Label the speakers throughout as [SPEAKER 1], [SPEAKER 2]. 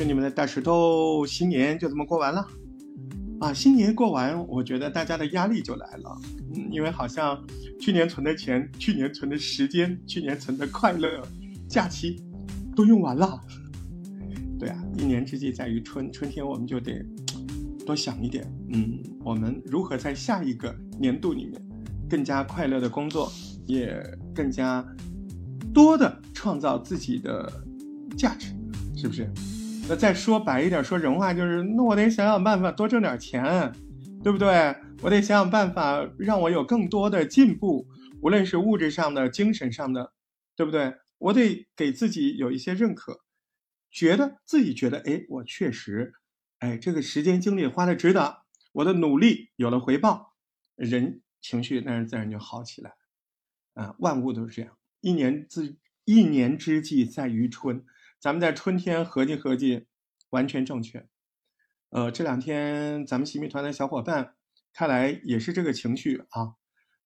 [SPEAKER 1] 我是你们的大石头，新年就这么过完了，啊，新年过完，我觉得大家的压力就来了，嗯，因为好像去年存的钱、去年存的时间、去年存的快乐、假期，都用完了。对啊，一年之计在于春，春天我们就得多想一点，嗯，我们如何在下一个年度里面更加快乐的工作，也更加多的创造自己的价值，是不是？那再说白一点，说人话就是，那我得想想办法多挣点钱，对不对？我得想想办法让我有更多的进步，无论是物质上的、精神上的，对不对？我得给自己有一些认可，觉得自己觉得，哎，我确实，哎，这个时间精力花的值得，我的努力有了回报，人情绪那自然就好起来。啊，万物都是这样，一年之一年之计在于春。咱们在春天合计合计，完全正确。呃，这两天咱们洗米团的小伙伴，看来也是这个情绪啊，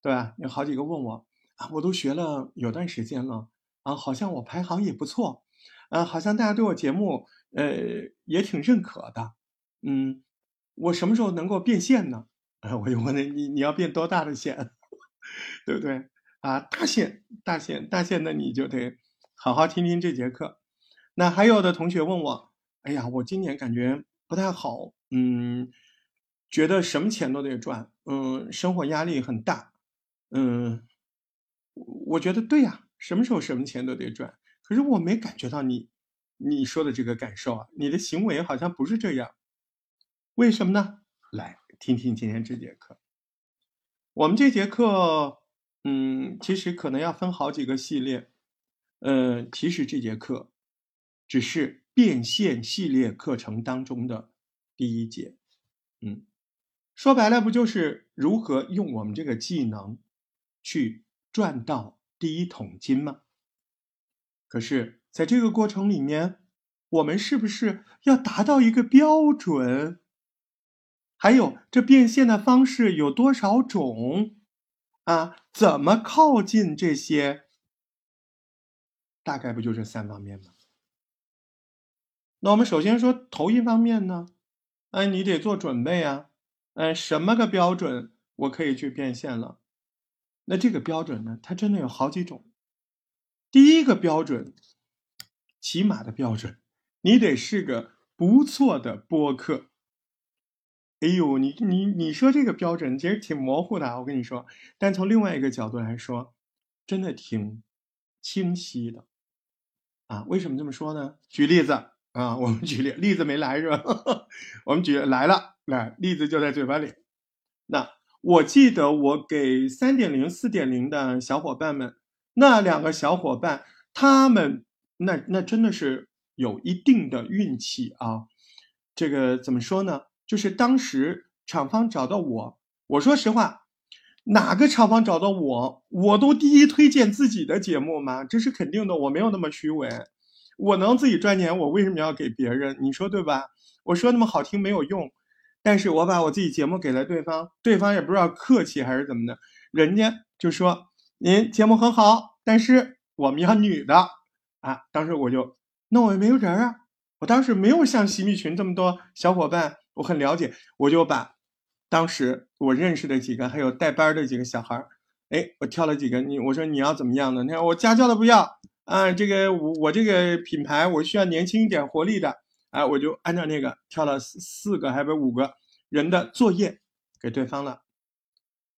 [SPEAKER 1] 对吧？有好几个问我啊，我都学了有段时间了啊，好像我排行也不错，啊，好像大家对我节目呃也挺认可的，嗯，我什么时候能够变现呢？啊，我就问你，你要变多大的线，对不对？啊，大线，大线，大线，那你就得好好听听这节课。那还有的同学问我，哎呀，我今年感觉不太好，嗯，觉得什么钱都得赚，嗯，生活压力很大，嗯，我觉得对呀，什么时候什么钱都得赚，可是我没感觉到你你说的这个感受啊，你的行为好像不是这样，为什么呢？来听听今天这节课，我们这节课，嗯，其实可能要分好几个系列，呃，其实这节课。只是变现系列课程当中的第一节，嗯，说白了不就是如何用我们这个技能去赚到第一桶金吗？可是，在这个过程里面，我们是不是要达到一个标准？还有，这变现的方式有多少种？啊，怎么靠近这些？大概不就这三方面吗？那我们首先说头一方面呢，哎，你得做准备啊，哎，什么个标准我可以去变现了？那这个标准呢，它真的有好几种。第一个标准，起码的标准，你得是个不错的播客。哎呦，你你你说这个标准其实挺模糊的啊，我跟你说，但从另外一个角度来说，真的挺清晰的啊。为什么这么说呢？举例子。啊，我们举例，例子没来是吧？我们举来了，来例子就在嘴巴里。那我记得我给三点零、四点零的小伙伴们，那两个小伙伴，他们那那真的是有一定的运气啊。这个怎么说呢？就是当时厂方找到我，我说实话，哪个厂方找到我，我都第一推荐自己的节目嘛，这是肯定的，我没有那么虚伪。我能自己赚钱，我为什么要给别人？你说对吧？我说那么好听没有用，但是我把我自己节目给了对方，对方也不知道客气还是怎么的，人家就说您节目很好，但是我们要女的啊。当时我就，那我也没有人啊，我当时没有像洗米群这么多小伙伴，我很了解，我就把当时我认识的几个，还有带班的几个小孩儿，哎，我挑了几个，你我说你要怎么样的？你看我家教的不要。啊，这个我我这个品牌我需要年轻一点、活力的，啊，我就按照那个挑了四四个还不五个人的作业给对方了。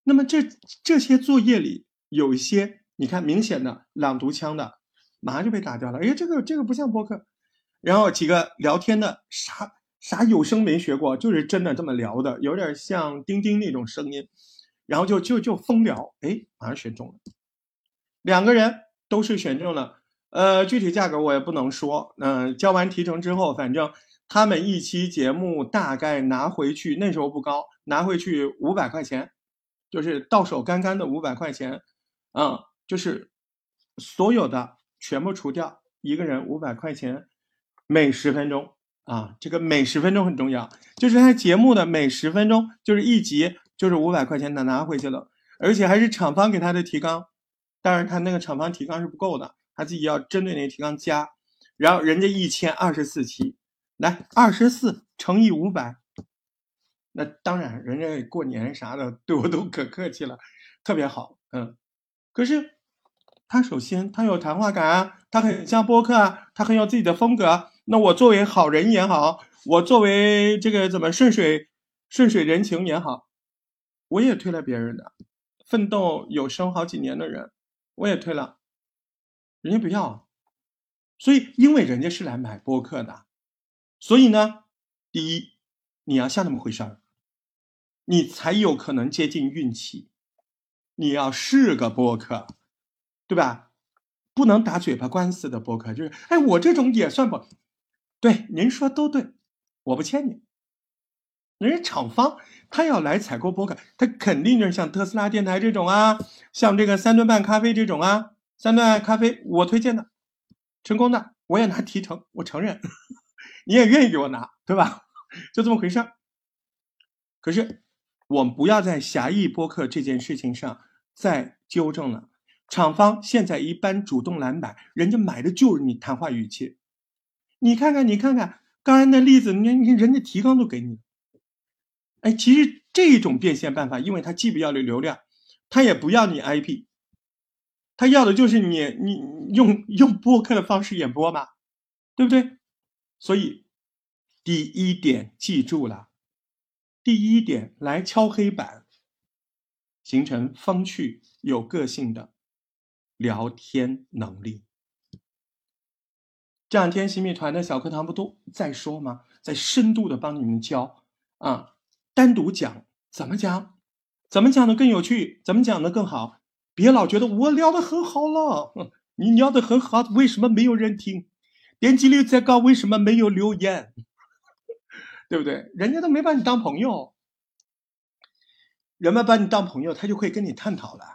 [SPEAKER 1] 那么这这些作业里有一些，你看明显的朗读腔的，马上就被打掉了。哎，这个这个不像播客。然后几个聊天的，啥啥有声没学过，就是真的这么聊的，有点像钉钉那种声音，然后就就就疯聊，哎，马上选中了，两个人。都是选中了，呃，具体价格我也不能说。嗯，交完提成之后，反正他们一期节目大概拿回去，那时候不高，拿回去五百块钱，就是到手干干的五百块钱。嗯，就是所有的全部除掉，一个人五百块钱，每十分钟啊，这个每十分钟很重要，就是他节目的每十分钟就是一集就是五百块钱拿拿回去了，而且还是厂方给他的提纲。当然，他那个厂房提纲是不够的，他自己要针对那个提纲加，然后人家一千二十四期，来二十四乘以五百。那当然，人家过年啥的对我都可客气了，特别好。嗯，可是他首先他有谈话感啊，他很像播客啊，他很有自己的风格。那我作为好人也好，我作为这个怎么顺水顺水人情也好，我也推了别人的，奋斗有生好几年的人，我也退了，人家不要。所以因为人家是来买播客的，所以呢，第一你要像那么回事儿。你才有可能接近运气，你要是个播客，对吧？不能打嘴巴官司的播客，就是哎，我这种也算不？对，您说都对，我不欠你。人家厂方他要来采购播客，他肯定就是像特斯拉电台这种啊，像这个三顿半咖啡这种啊，三顿半咖啡我推荐的，成功的我也拿提成，我承认，你也愿意给我拿，对吧？就这么回事。可是。我们不要在狭义播客这件事情上再纠正了。厂方现在一般主动来买，人家买的就是你谈话语气。你看看，你看看刚才那例子，你你人家提纲都给你。哎，其实这种变现办法，因为它既不要你流量，它也不要你 IP，它要的就是你你用用播客的方式演播嘛，对不对？所以第一点记住了。第一点，来敲黑板，形成风趣有个性的聊天能力。这两天新米团的小课堂不都在说吗？在深度的帮你们教啊，单独讲怎么讲，怎么讲的更有趣，怎么讲的更好。别老觉得我聊的很好了，你聊的很好，为什么没有人听？点击率再高，为什么没有留言？对不对？人家都没把你当朋友，人们把你当朋友，他就会跟你探讨了。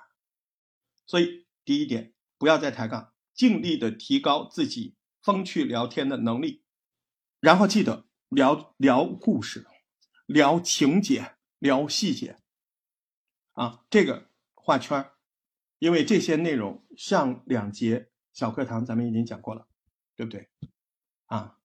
[SPEAKER 1] 所以第一点，不要再抬杠，尽力的提高自己风趣聊天的能力。然后记得聊聊故事，聊情节，聊细节。啊，这个画圈因为这些内容上两节小课堂咱们已经讲过了，对不对？啊。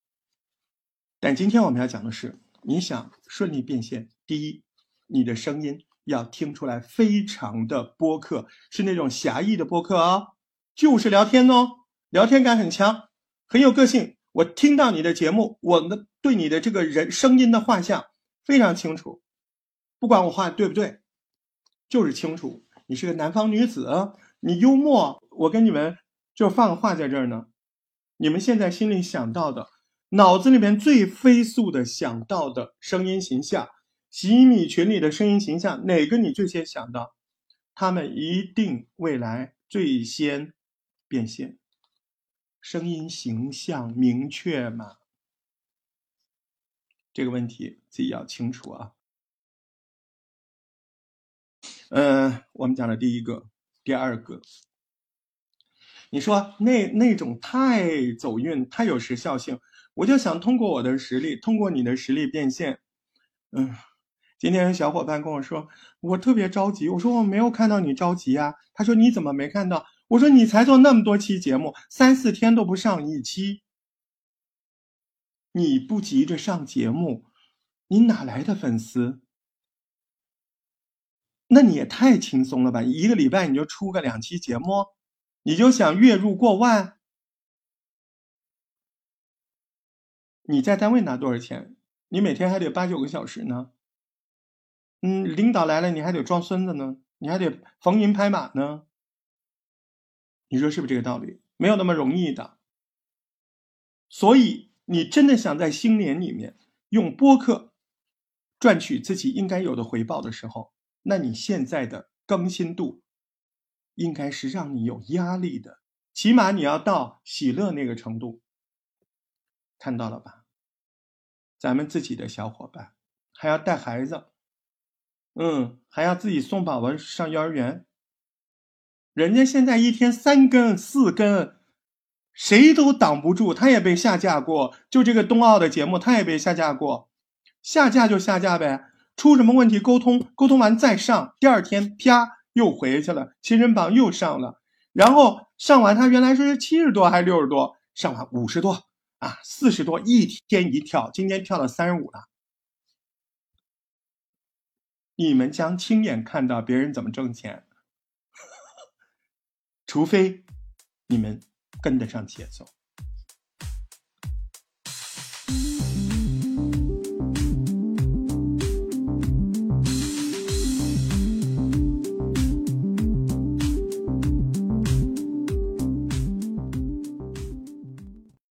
[SPEAKER 1] 但今天我们要讲的是，你想顺利变现，第一，你的声音要听出来非常的播客，是那种狭义的播客哦，就是聊天哦，聊天感很强，很有个性。我听到你的节目，我的对你的这个人声音的画像非常清楚，不管我画对不对，就是清楚。你是个南方女子，你幽默，我跟你们就放个话在这儿呢，你们现在心里想到的。脑子里面最飞速的想到的声音形象，洗米群里的声音形象，哪个你最先想到？他们一定未来最先变现。声音形象明确吗？这个问题自己要清楚啊。嗯，我们讲的第一个，第二个，你说那那种太走运，太有时效性。我就想通过我的实力，通过你的实力变现。嗯，今天有小伙伴跟我说，我特别着急。我说我没有看到你着急啊。他说你怎么没看到？我说你才做那么多期节目，三四天都不上一期，你不急着上节目，你哪来的粉丝？那你也太轻松了吧！一个礼拜你就出个两期节目，你就想月入过万？你在单位拿多少钱？你每天还得八九个小时呢。嗯，领导来了，你还得装孙子呢，你还得逢迎拍马呢。你说是不是这个道理？没有那么容易的。所以，你真的想在新年里面用播客赚取自己应该有的回报的时候，那你现在的更新度应该是让你有压力的，起码你要到喜乐那个程度。看到了吧？咱们自己的小伙伴还要带孩子，嗯，还要自己送宝宝上幼儿园。人家现在一天三更四更，谁都挡不住。他也被下架过，就这个冬奥的节目，他也被下架过。下架就下架呗，出什么问题沟通，沟通完再上。第二天啪又回去了，新人榜又上了。然后上完，他原来说是七十多还是六十多，上完五十多。啊，四十多一天一跳，今天跳到三十五了。你们将亲眼看到别人怎么挣钱，除非你们跟得上节奏。